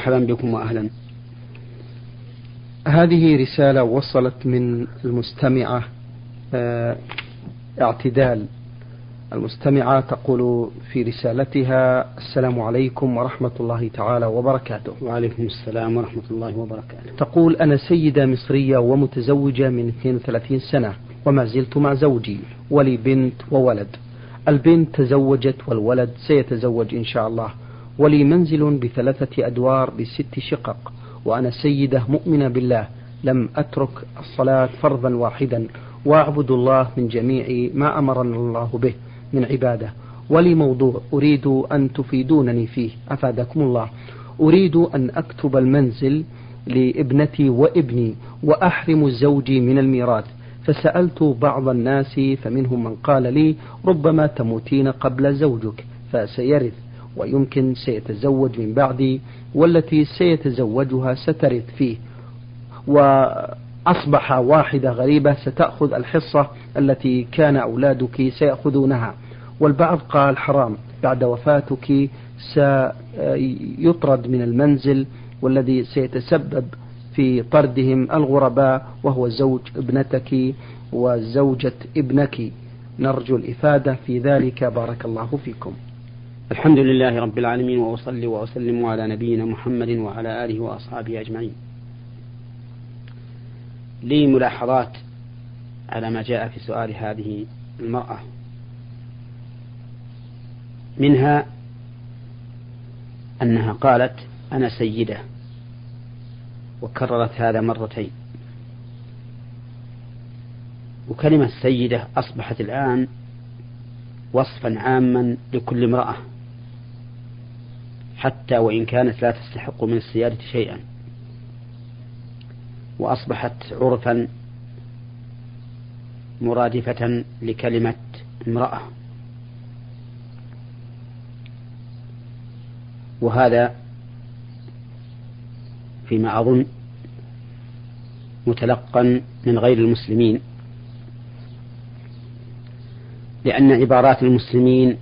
مرحبا بكم وأهلا. هذه رسالة وصلت من المستمعة آه، اعتدال. المستمعة تقول في رسالتها السلام عليكم ورحمة الله تعالى وبركاته. وعليكم السلام ورحمة الله وبركاته. تقول أنا سيدة مصرية ومتزوجة من 32 سنة وما زلت مع زوجي ولي بنت وولد. البنت تزوجت والولد سيتزوج إن شاء الله. ولي منزل بثلاثة أدوار بست شقق وأنا سيدة مؤمنة بالله لم أترك الصلاة فرضا واحدا وأعبد الله من جميع ما أمرنا الله به من عبادة. ولي موضوع أريد أن تفيدونني فيه أفادكم الله. أريد أن أكتب المنزل لابنتي وابني وأحرم زوجي من الميراث. فسألت بعض الناس فمنهم من قال لي ربما تموتين قبل زوجك فسيرث. ويمكن سيتزوج من بعدي والتي سيتزوجها سترث فيه. وأصبح واحدة غريبة ستأخذ الحصة التي كان أولادك سيأخذونها. والبعض قال حرام بعد وفاتك سيطرد من المنزل والذي سيتسبب في طردهم الغرباء وهو زوج ابنتك وزوجة ابنك. نرجو الإفادة في ذلك. بارك الله فيكم. الحمد لله رب العالمين وأصلي وأسلم على نبينا محمد وعلى آله وأصحابه أجمعين. لي ملاحظات على ما جاء في سؤال هذه المرأة. منها أنها قالت أنا سيدة وكررت هذا مرتين. وكلمة سيدة أصبحت الآن وصفا عاما لكل امرأة. حتى وإن كانت لا تستحق من السيادة شيئا. وأصبحت عرفا مرادفة لكلمة امرأة. وهذا فيما أظن متلقا من غير المسلمين لأن عبارات المسلمين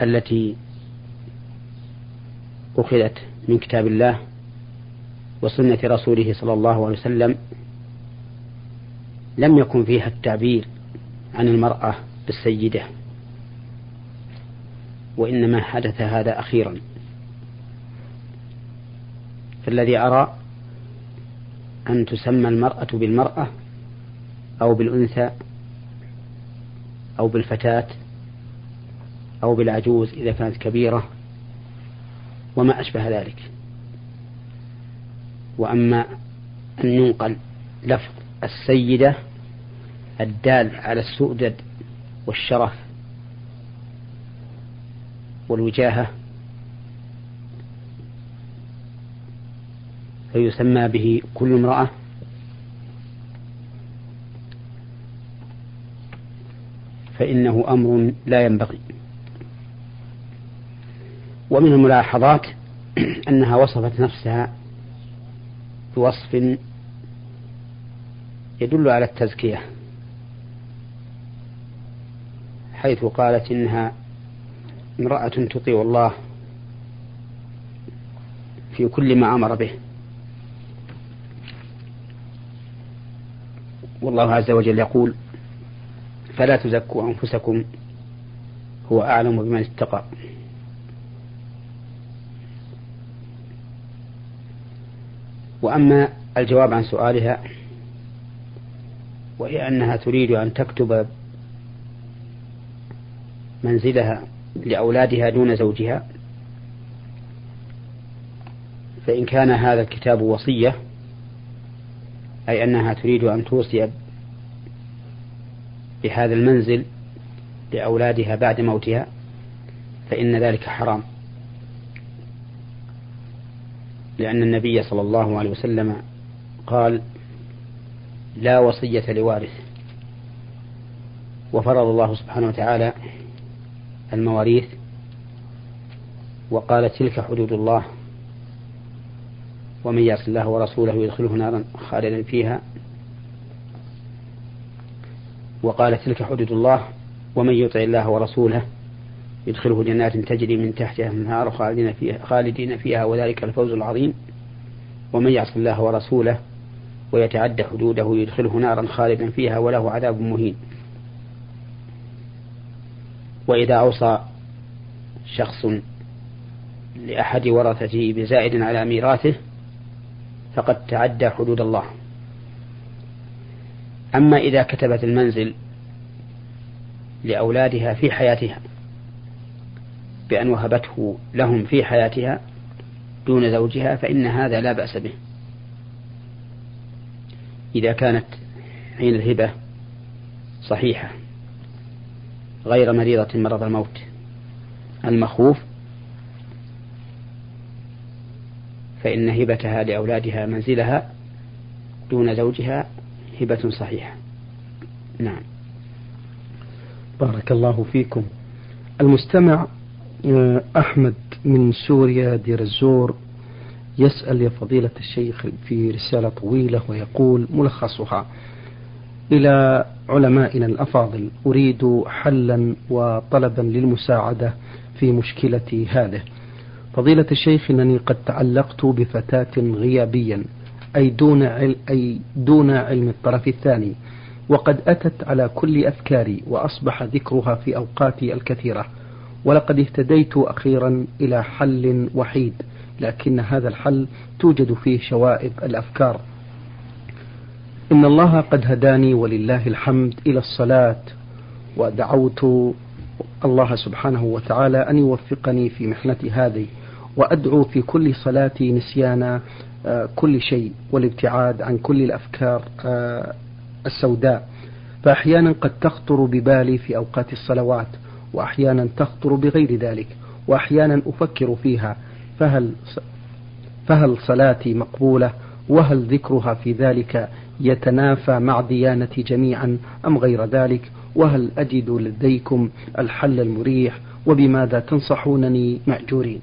التي أخذت من كتاب الله وسنة رسوله صلى الله عليه وسلم لم يكن فيها التعبير عن المرأة بالسيدة وإنما حدث هذا أخيرا. فالذي أرى أن تسمى المرأة بالمرأة أو بالأنثى أو بالفتاة أو بالعجوز إذا كانت كبيرة وما أشبه ذلك. وأما أن ينقل لفظ السيدة الدال على السؤدد والشرف والوجاهة فيسمى به كل امرأة. فإنه أمر لا ينبغي. ومن الملاحظات أنها وصفت نفسها بوصف يدل على التزكية حيث قالت إنها امرأة تطيع الله في كل ما أمر به. والله عز وجل يقول فلا تزكوا أنفسكم هو أعلم بمن اتقى. وأما الجواب عن سؤالها وهي أنها تريد أن تكتب منزلها لأولادها دون زوجها فإن كان هذا الكتاب وصية أي أنها تريد أن توصي بهذا المنزل لأولادها بعد موتها فإن ذلك حرام. لأن النبي صلى الله عليه وسلم قال لا وصية لوارث. وفرض الله سبحانه وتعالى المواريث وقال تلك حدود الله ومن يعص الله ورسوله يدخله نارا خالدا فيها. وقال تلك حدود الله ومن يطع الله ورسوله يدخله جنات تجري من تحتها النهار خالدين فيها, خالدين فيها وذلك الفوز العظيم. ومن يعص الله ورسوله ويتعدى حدوده يدخله نارا خالدا فيها وله عذاب مهين. وإذا أوصى شخص لأحد ورثته بزائد على ميراثه فقد تعدى حدود الله. أما إذا كتبت المنزل لأولادها في حياتها بأن وهبته لهم في حياتها دون زوجها فإن هذا لا بأس به. إذا كانت حين الهبة صحيحة غير مريضة مرض الموت المخوف فإن هبتها لأولادها منزلها دون زوجها هبة صحيحة. نعم. بارك الله فيكم. المستمع أحمد من سوريا دير الزور يسأل يا فضيلة الشيخ في رسالة طويلة ويقول ملخصها إلى علمائنا الأفاضل أريد حلا وطلبا للمساعدة في مشكلتي هذه. فضيلة الشيخ إنني قد تعلقت بفتاة غيابيا أي دون علم أي دون علم الطرف الثاني وقد أتت على كل أفكاري وأصبح ذكرها في أوقاتي الكثيرة. ولقد اهتديت أخيرا إلى حل وحيد لكن هذا الحل توجد فيه شوائب الأفكار. إن الله قد هداني ولله الحمد إلى الصلاة ودعوت الله سبحانه وتعالى أن يوفقني في محنتي هذه وأدعو في كل صلاتي نسيان آه، كل شيء والابتعاد عن كل الأفكار آه، السوداء. فأحيانا قد تخطر ببالي في أوقات الصلوات وأحيانا تخطر بغير ذلك وأحيانا أفكر فيها فهل فهل صلاتي مقبولة؟ وهل ذكرها في ذلك يتنافى مع ديانتي جميعا أم غير ذلك؟ وهل أجد لديكم الحل المريح؟ وبماذا تنصحونني مأجورين؟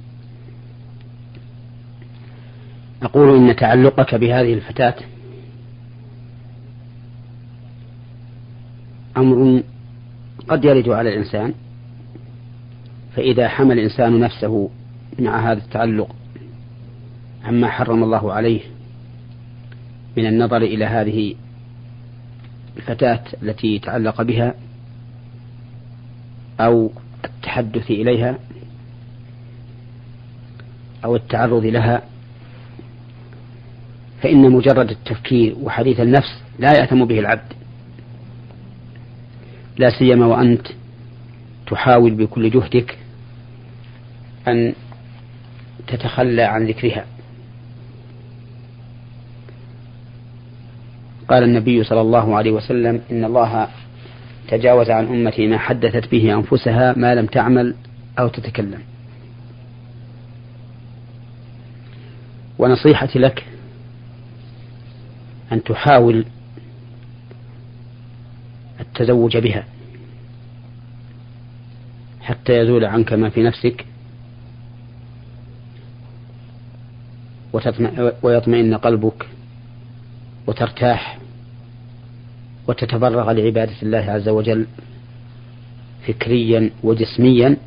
أقول إن تعلقك بهذه الفتاة أمر قد يرد على الإنسان فإذا حمل الإنسان نفسه مع هذا التعلق عما حرم الله عليه من النظر إلى هذه الفتاة التي تعلق بها أو التحدث إليها أو التعرض لها فإن مجرد التفكير وحديث النفس لا يأثم به العبد. لا سيما وأنت تحاول بكل جهدك أن تتخلى عن ذكرها. قال النبي صلى الله عليه وسلم إن الله تجاوز عن أمتي ما حدثت به أنفسها ما لم تعمل أو تتكلم. ونصيحتي لك أن تحاول التزوج بها حتى يزول عنك ما في نفسك ويطمئن قلبك وترتاح وتتفرغ لعبادة الله عز وجل فكريا وجسميا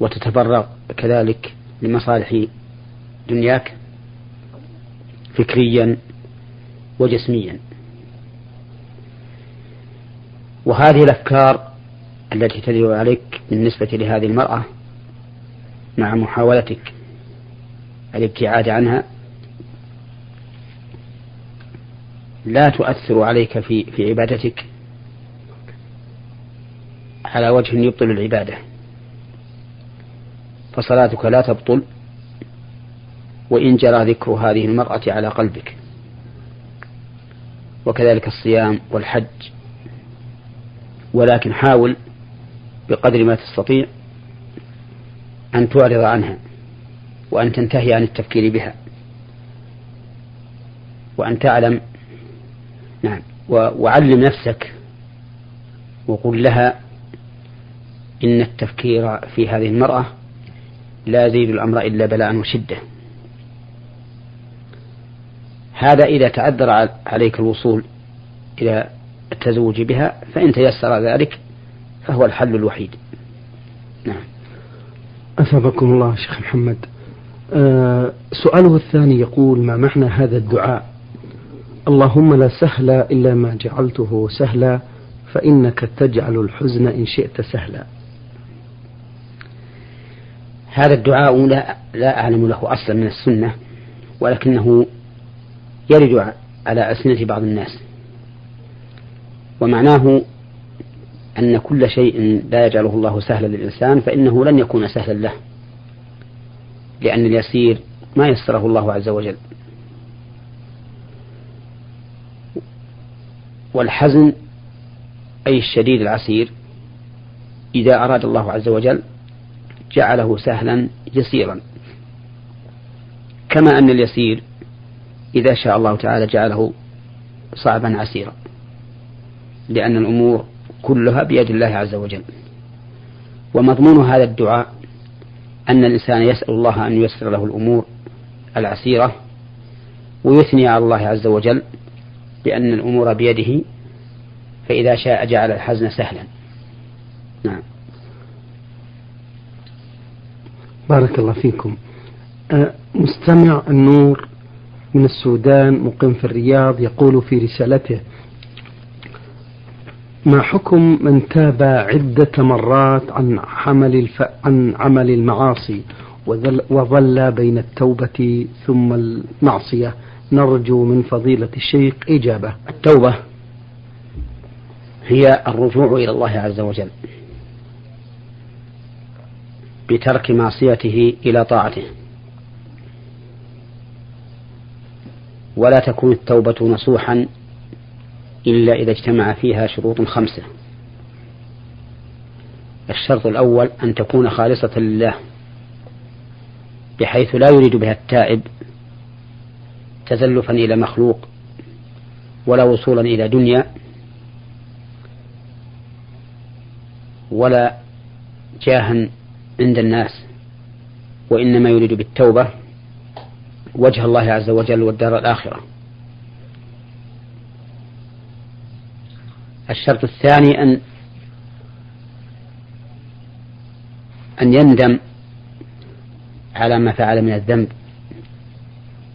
وتتفرغ كذلك لمصالح دنياك فكريا وجسميا. وهذه الأفكار التي تدل عليك بالنسبة لهذه المرأة مع محاولتك الابتعاد عنها لا تؤثر عليك في في عبادتك على وجه يبطل العبادة. فصلاتك لا تبطل وإن جرى ذكر هذه المرأة على قلبك. وكذلك الصيام والحج. ولكن حاول بقدر ما تستطيع أن تعرض عنها. وأن تنتهي عن التفكير بها. وأن تعلم نعم وعلم نفسك وقل لها إن التفكير في هذه المرأة لا يزيد الأمر إلا بلاء وشدة. هذا إذا تعذر عليك الوصول إلى التزوج بها فإن تيسر ذلك فهو الحل الوحيد. نعم. أثابكم الله شيخ محمد. أه سؤاله الثاني يقول ما معنى هذا الدعاء؟ اللهم لا سهل إلا ما جعلته سهلا فإنك تجعل الحزن إن شئت سهلا. هذا الدعاء لا, لا أعلم له أصلا من السنة ولكنه يرد على ألسنة بعض الناس. ومعناه أن كل شيء لا يجعله الله سهلا للإنسان فإنه لن يكون سهلا له. لأن اليسير ما يسره الله عز وجل. والحزن أي الشديد العسير إذا أراد الله عز وجل جعله سهلا يسيرا. كما أن اليسير إذا شاء الله تعالى جعله صعبا عسيرا. لأن الأمور كلها بيد الله عز وجل. ومضمون هذا الدعاء أن الإنسان يسأل الله أن ييسر له الأمور العسيرة ويثني على الله عز وجل بأن الأمور بيده فإذا شاء جعل الحزن سهلا. نعم. بارك الله فيكم. أه، مستمع النور من السودان مقيم في الرياض يقول في رسالته ما حكم من تاب عدة مرات عن عمل الف... عن عمل المعاصي وظل بين التوبة ثم المعصية؟ نرجو من فضيلة الشيخ إجابة. التوبة هي الرجوع إلى الله عز وجل بترك معصيته إلى طاعته. ولا تكون التوبة نصوحا إلا إذا اجتمع فيها شروط خمسة. الشرط الأول أن تكون خالصة لله بحيث لا يريد بها التائب تزلفا إلى مخلوق ولا وصولا إلى دنيا ولا جاها عند الناس وإنما يريد بالتوبة وجه الله عز وجل والدار الآخرة. الشرط الثاني أن أن يندم على ما فعل من الذنب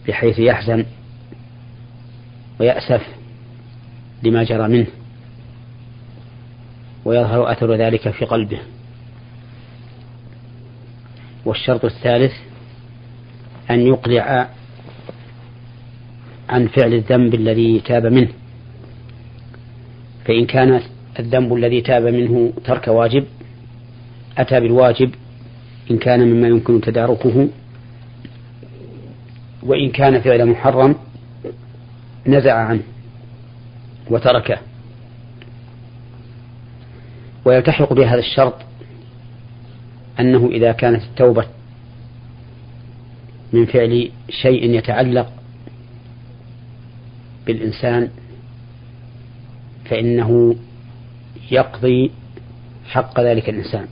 بحيث يحزن ويأسف لما جرى منه ويظهر أثر ذلك في قلبه. والشرط الثالث أن يقلع عن فعل الذنب الذي تاب منه. فإن كان الذنب الذي تاب منه ترك واجب أتى بالواجب إن كان مما يمكن تداركه وإن كان فعل محرم نزع عنه وتركه. ويلتحق بهذا الشرط أنه إذا كانت التوبة من فعل شيء يتعلق بالإنسان فإنه يقضي حق ذلك الإنسان.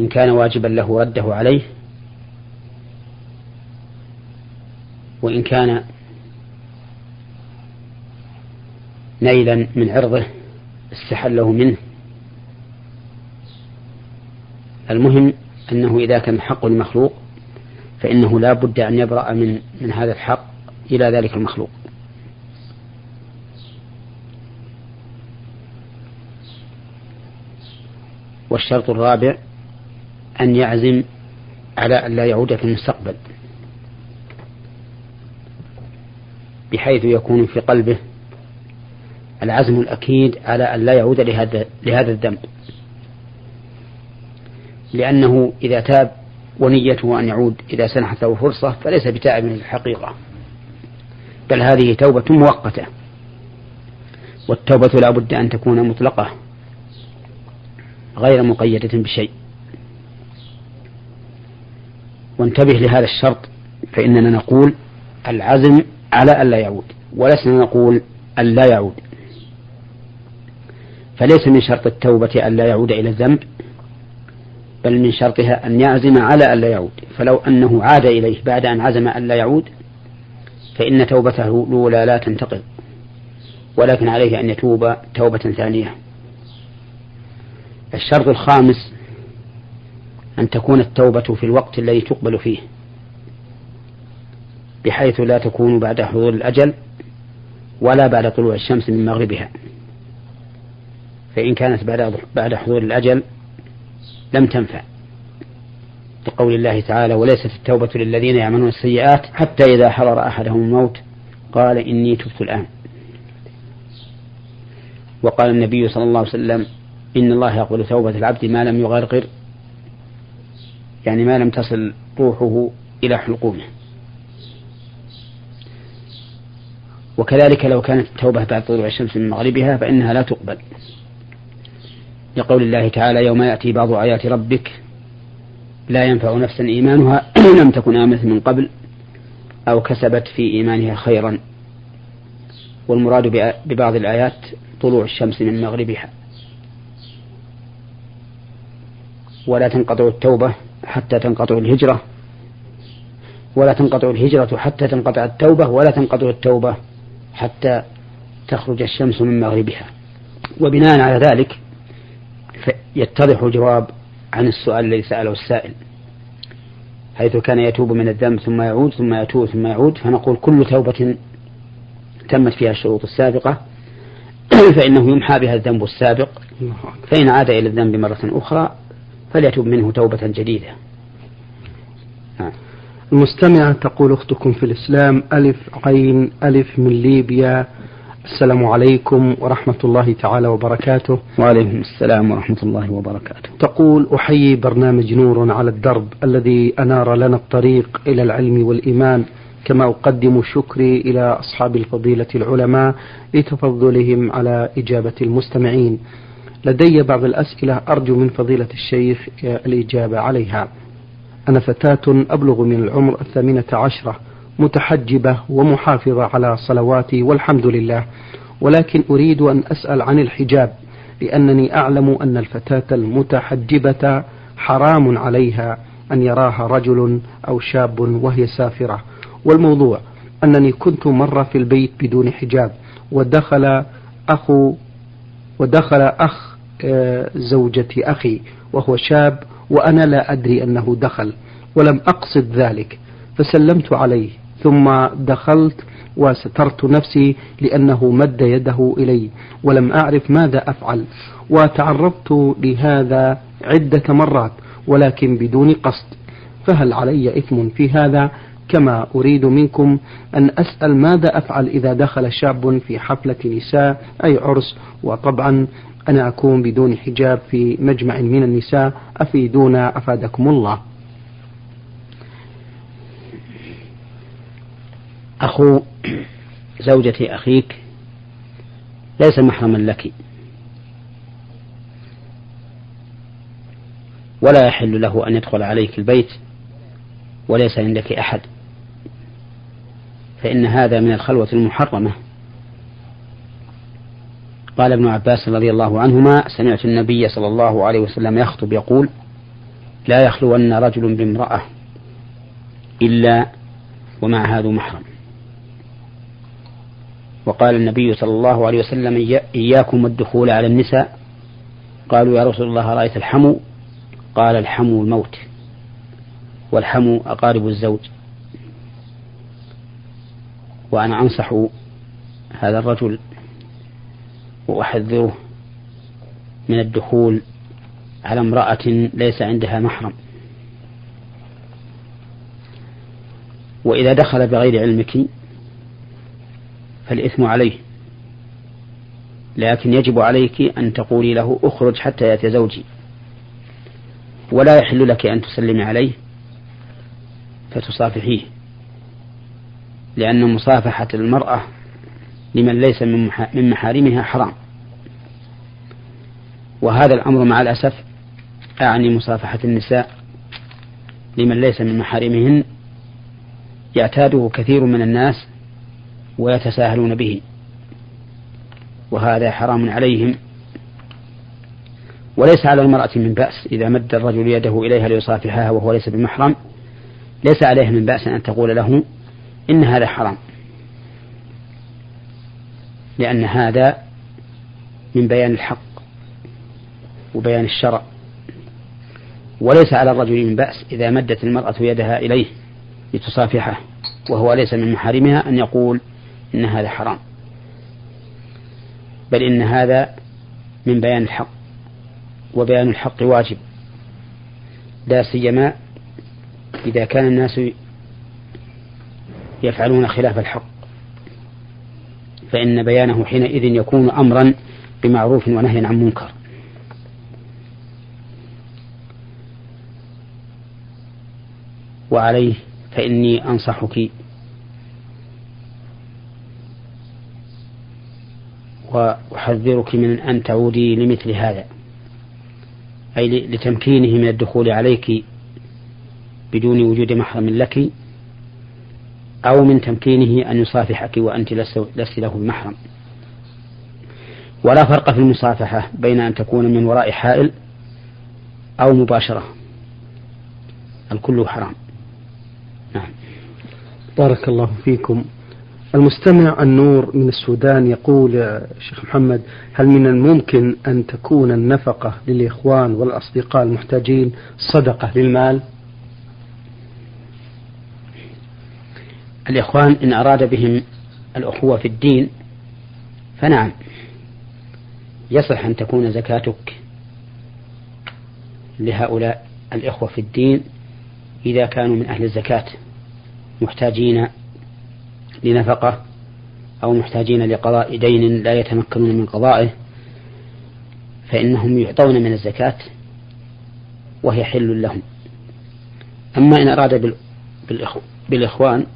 إن كان واجبا له رده عليه وإن كان نيلا من عرضه استحله منه. المهم أنه إذا كان الحق لمخلوق فإنه لا بد أن يبرأ من من هذا الحق إلى ذلك المخلوق. والشرط الرابع أن يعزم على أن لا يعود في المستقبل. بحيث يكون في قلبه العزم الأكيد على أن لا يعود لهذا لهذا الذنب. لأنه إذا تاب ونيته أن يعود إذا سنحت له فرصة فليس بتائب الحقيقة بل هذه توبة مؤقتة. والتوبة لا بد أن تكون مطلقة. غير مقيدة بشيء. وانتبه لهذا الشرط فإننا نقول العزم على أن لا يعود ولسنا نقول أن لا يعود. فليس من شرط التوبة أن لا يعود إلى الذنب بل من شرطها أن يعزم على أن لا يعود. فلو أنه عاد إليه بعد أن عزم أن لا يعود فإن توبته الأولى لا تنتقض ولكن عليه أن يتوب توبة ثانية. الشرط الخامس أن تكون التوبة في الوقت الذي تقبل فيه بحيث لا تكون بعد حضور الأجل ولا بعد طلوع الشمس من مغربها. فإن كانت بعد بعد حضور الأجل لم تنفع. لقول الله تعالى وليست التوبة للذين يعملون السيئات حتى إذا حضر أحدهم الموت. قال إني تبت الآن. وقال النبي صلى الله عليه وسلم إن الله يقبل توبة العبد ما لم يغرغر يعني ما لم تصل روحه إلى حلقومه. وكذلك لو كانت التوبة بعد طلوع الشمس من مغربها فإنها لا تقبل. لقول الله تعالى يوم يأتي بعض آيات ربك لا ينفع نفسا إيمانها لم تكن آمنت من قبل أو كسبت في إيمانها خيرا. والمراد ببعض الآيات طلوع الشمس من مغربها. ولا تنقطع التوبة حتى تنقطع الهجرة. ولا تنقطع الهجرة حتى تنقطع التوبة ولا تنقطع التوبة حتى تخرج الشمس من مغربها. وبناء على ذلك يتضح الجواب عن السؤال الذي سأله السائل. حيث كان يتوب من الذنب ثم يعود ثم يتوب ثم يعود فنقول كل توبة تمت فيها الشروط السابقة. فإنه يمحى بها الذنب السابق. فإن عاد إلى الذنب مرة أخرى فليتوب منه توبة جديدة. نعم. المستمعة تقول أختكم في الإسلام ألف عين ألف من ليبيا. السلام عليكم ورحمة الله تعالى وبركاته. وعليكم السلام ورحمة الله وبركاته. تقول أحيي برنامج نور على الدرب الذي أنار لنا الطريق إلى العلم والإيمان. كما أقدم شكري إلى أصحاب الفضيلة العلماء لتفضلهم على إجابة المستمعين. لدي بعض الأسئلة أرجو من فضيلة الشيخ الإجابة عليها. أنا فتاة أبلغ من العمر الثامنة عشرة متحجبة ومحافظة على صلواتي والحمد لله ولكن أريد أن أسأل عن الحجاب لأنني أعلم أن الفتاة المتحجبة حرام عليها أن يراها رجل أو شاب وهي سافرة. والموضوع أنني كنت مرة في البيت بدون حجاب ودخل أخو ودخل أخ زوجة أخي وهو شاب وأنا لا أدري أنه دخل ولم أقصد ذلك فسلمت عليه ثم دخلت وسترت نفسي لأنه مد يده إلي ولم أعرف ماذا أفعل وتعرضت لهذا عدة مرات ولكن بدون قصد فهل علي إثم في هذا؟ كما أريد منكم أن أسأل ماذا أفعل إذا دخل شاب في حفلة نساء أي عرس وطبعا أنا أكون بدون حجاب في مجمع من النساء. أفيدونا أفادكم الله. أخو زوجة أخيك ليس محرما لك. ولا يحل له أن يدخل عليك البيت وليس عندك أحد. فإن هذا من الخلوة المحرمة. قال ابن عباس رضي الله عنهما سمعت النبي صلى الله عليه وسلم يخطب يقول لا يخلون رجل بامرأة إلا ومع هذا محرم. وقال النبي صلى الله عليه وسلم إياكم والدخول على النساء. قالوا يا رسول الله رأيت الحمو؟ قال الحمو الموت والحمو أقارب الزوج. وأنا أنصح هذا الرجل وأحذره من الدخول على امرأة ليس عندها محرم. وإذا دخل بغير علمك فالإثم عليه لكن يجب عليك أن تقولي له اخرج حتى يأتي زوجي. ولا يحل لك أن تسلمي عليه فتصافحيه لأن مصافحة المرأة لمن ليس من محارمها حرام. وهذا الأمر مع الأسف أعني مصافحة النساء. لمن ليس من محارمهن يعتاده كثير من الناس ويتساهلون به. وهذا حرام عليهم. وليس على المرأة من بأس. إذا مد الرجل يده إليها ليصافحها وهو ليس بمحرم ليس عليها من بأس أن تقول له إن هذا حرام. لأن هذا من بيان الحق وبيان الشرع. وليس على الرجل من بأس إذا مدت المرأة يدها إليه لتصافحه وهو ليس من محارمها أن يقول إن هذا حرام. بل إن هذا من بيان الحق وبيان الحق واجب. لا سيما إذا كان الناس يفعلون خلاف الحق. فإن بيانه حينئذ يكون أمرا بمعروف ونهي عن منكر. وعليه فإني أنصحك. وأحذرك من أن تعودي لمثل هذا. أي لتمكينه من الدخول عليك بدون وجود محرم لك. أو من تمكينه أن يصافحك وأنت لست له بمحرم ولا فرق في المصافحة بين أن تكون من وراء حائل أو مباشرة. الكل حرام. نعم. بارك الله فيكم. المستمع النور من السودان يقول يا شيخ محمد هل من الممكن أن تكون النفقة للإخوان والأصدقاء المحتاجين صدقة للمال؟ الإخوان إن أراد بهم الأخوة في الدين فنعم. يصح أن تكون زكاتك لهؤلاء الإخوة في الدين إذا كانوا من أهل الزكاة محتاجين لنفقة أو محتاجين لقضاء دين لا يتمكنون من قضائه فإنهم يعطون من الزكاة وهي حل لهم. أما إن أراد بالإخوان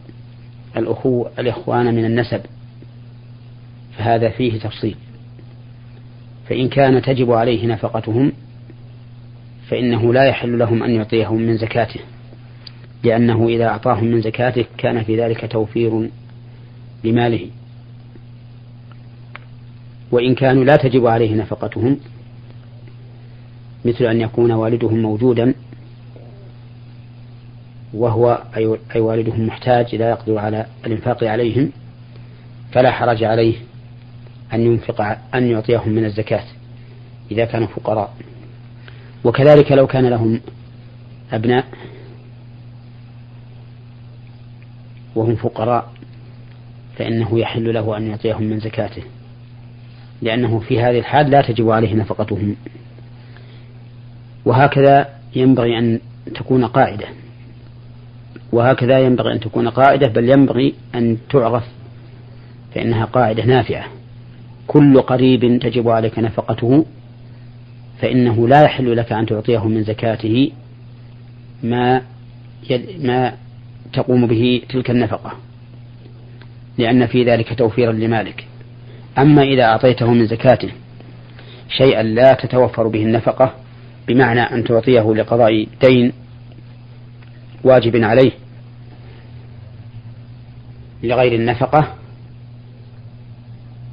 الأخو الإخوان من النسب فهذا فيه تفصيل. فإن كان تجب عليه نفقتهم فإنه لا يحل لهم أن يعطيهم من زكاته لأنه إذا أعطاهم من زكاته كان في ذلك توفير لماله. وإن كانوا لا تجب عليه نفقتهم مثل أن يكون والدهم موجودا وهو أي والدهم محتاج لا يقدر على الإنفاق عليهم فلا حرج عليه أن ينفق أن يعطيهم من الزكاة إذا كانوا فقراء. وكذلك لو كان لهم أبناء وهم فقراء فإنه يحل له أن يعطيهم من زكاته لأنه في هذه الحال لا تجب عليه نفقتهم. وهكذا ينبغي أن تكون قاعدة. وهكذا ينبغي أن تكون قاعدة بل ينبغي أن تعرف فإنها قاعدة نافعة. كل قريب تجب عليك نفقته فإنه لا يحل لك أن تعطيه من زكاته ما ما تقوم به تلك النفقة لأن في ذلك توفيرا لمالك. أما إذا أعطيته من زكاته شيئا لا تتوفر به النفقة بمعنى أن تعطيه لقضاء دين واجب عليه لغير النفقة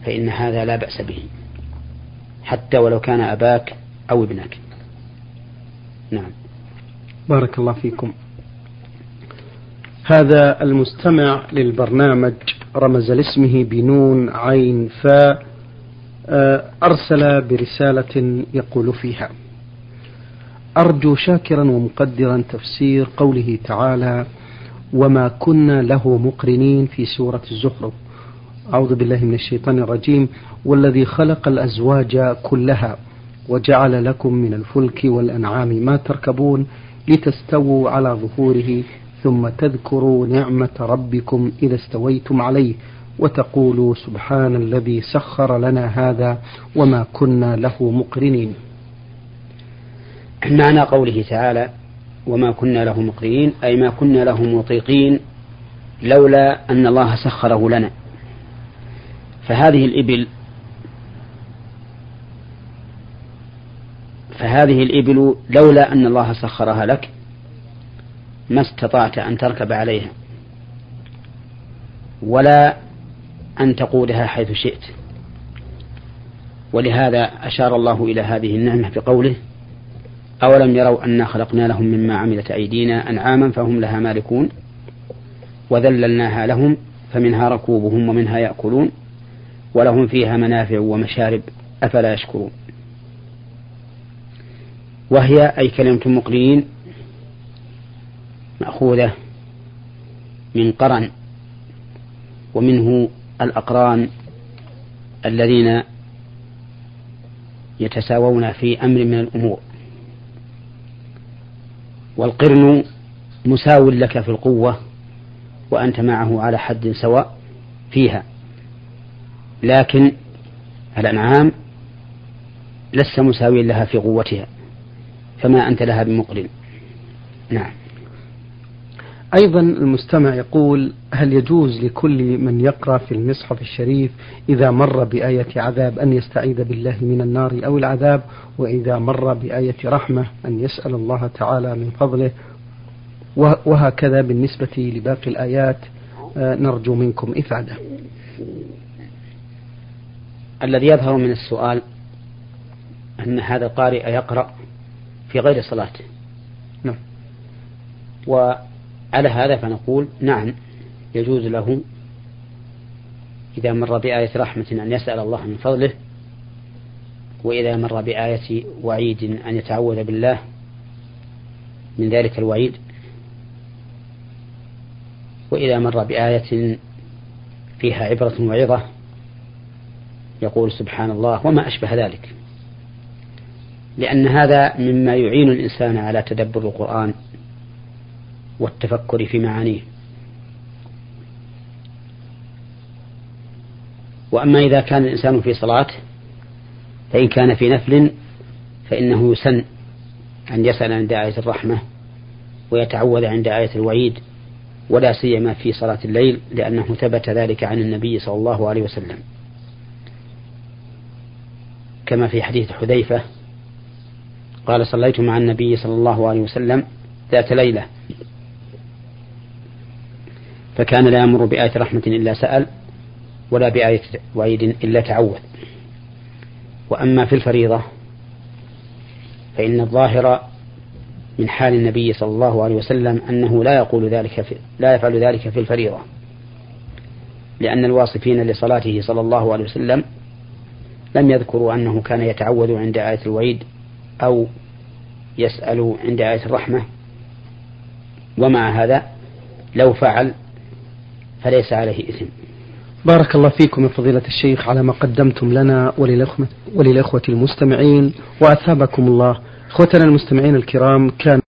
فإن هذا لا بأس به حتى ولو كان أباك أو ابنك. نعم. بارك الله فيكم. هذا المستمع للبرنامج رمز لاسمه بنون عين فاء آه، أرسل برسالة يقول فيها أرجو شاكرا ومقدرا تفسير قوله تعالى وما كنا له مقرنين في سورة الزخرف. أعوذ بالله من الشيطان الرجيم والذي خلق الأزواج كلها وجعل لكم من الفلك والأنعام ما تركبون لتستووا على ظهوره ثم تذكروا نعمة ربكم إذا استويتم عليه وتقولوا سبحان الذي سخر لنا هذا وما كنا له مقرنين. معنى قوله تعالى وما كنا له مقرنين أي ما كنا له مطيقين لولا أن الله سخره لنا. فهذه الإبل فهذه الإبل لولا أن الله سخرها لك ما استطعت أن تركب عليها ولا أن تقودها حيث شئت. ولهذا أشار الله إلى هذه النعمة بقوله أولم يروا أنا خلقنا لهم مما عملت أيدينا أنعاما فهم لها مالكون وذللناها لهم فمنها ركوبهم ومنها يأكلون ولهم فيها منافع ومشارب أفلا يشكرون. وهي أي كلمة مقرنين مأخوذة من قرن ومنه الأقران الذين يتساوون في أمر من الأمور. والقرن مساو لك في القوة وأنت معه على حد سواء فيها. لكن الأنعام لست مساويا لها في قوتها فما أنت لها بمقرن. نعم. أيضا المستمع يقول هل يجوز لكل من يقرأ في المصحف الشريف إذا مر بآية عذاب أن يستعيذ بالله من النار أو العذاب؟ وإذا مر بآية رحمة أن يسأل الله تعالى من فضله. وهكذا بالنسبة لباقي الآيات. آه، نرجو منكم إفادة. الذي يظهر من السؤال أن هذا القارئ يقرأ في غير صلاته. نعم. وعلى هذا فنقول نعم. يجوز له إذا مر بآية رحمة أن يسأل الله من فضله وإذا مر بآية وعيد أن يتعوذ بالله من ذلك الوعيد. وإذا مر بآية فيها عبرة وعظة يقول سبحان الله وما أشبه ذلك. لأن هذا مما يعين الإنسان على تدبر القرآن والتفكر في معانيه. وأما إذا كان الإنسان في صلاة فإن كان في نفل فإنه يسن أن يسأل عند آية الرحمة ويتعوذ عند آية الوعيد ولا سيما في صلاة الليل لأنه ثبت ذلك عن النبي صلى الله عليه وسلم. كما في حديث حذيفة قال صليت مع النبي صلى الله عليه وسلم ذات ليلة. فكان لا يمر بآية رحمة إلا سأل ولا بآية وعيد إلا تعوذ. وأما في الفريضة فإن الظاهر من حال النبي صلى الله عليه وسلم أنه لا يقول ذلك في لا يفعل ذلك في الفريضة لأن الواصفين لصلاته صلى الله عليه وسلم لم يذكروا أنه كان يتعوذ عند آية الوعيد أو يسأل عند آية الرحمة. ومع هذا لو فعل فليس عليه إثم. بارك الله فيكم يا فضيلة الشيخ على ما قدمتم لنا وللأخوة, المستمعين وأثابكم الله. أخوتنا المستمعين الكرام كان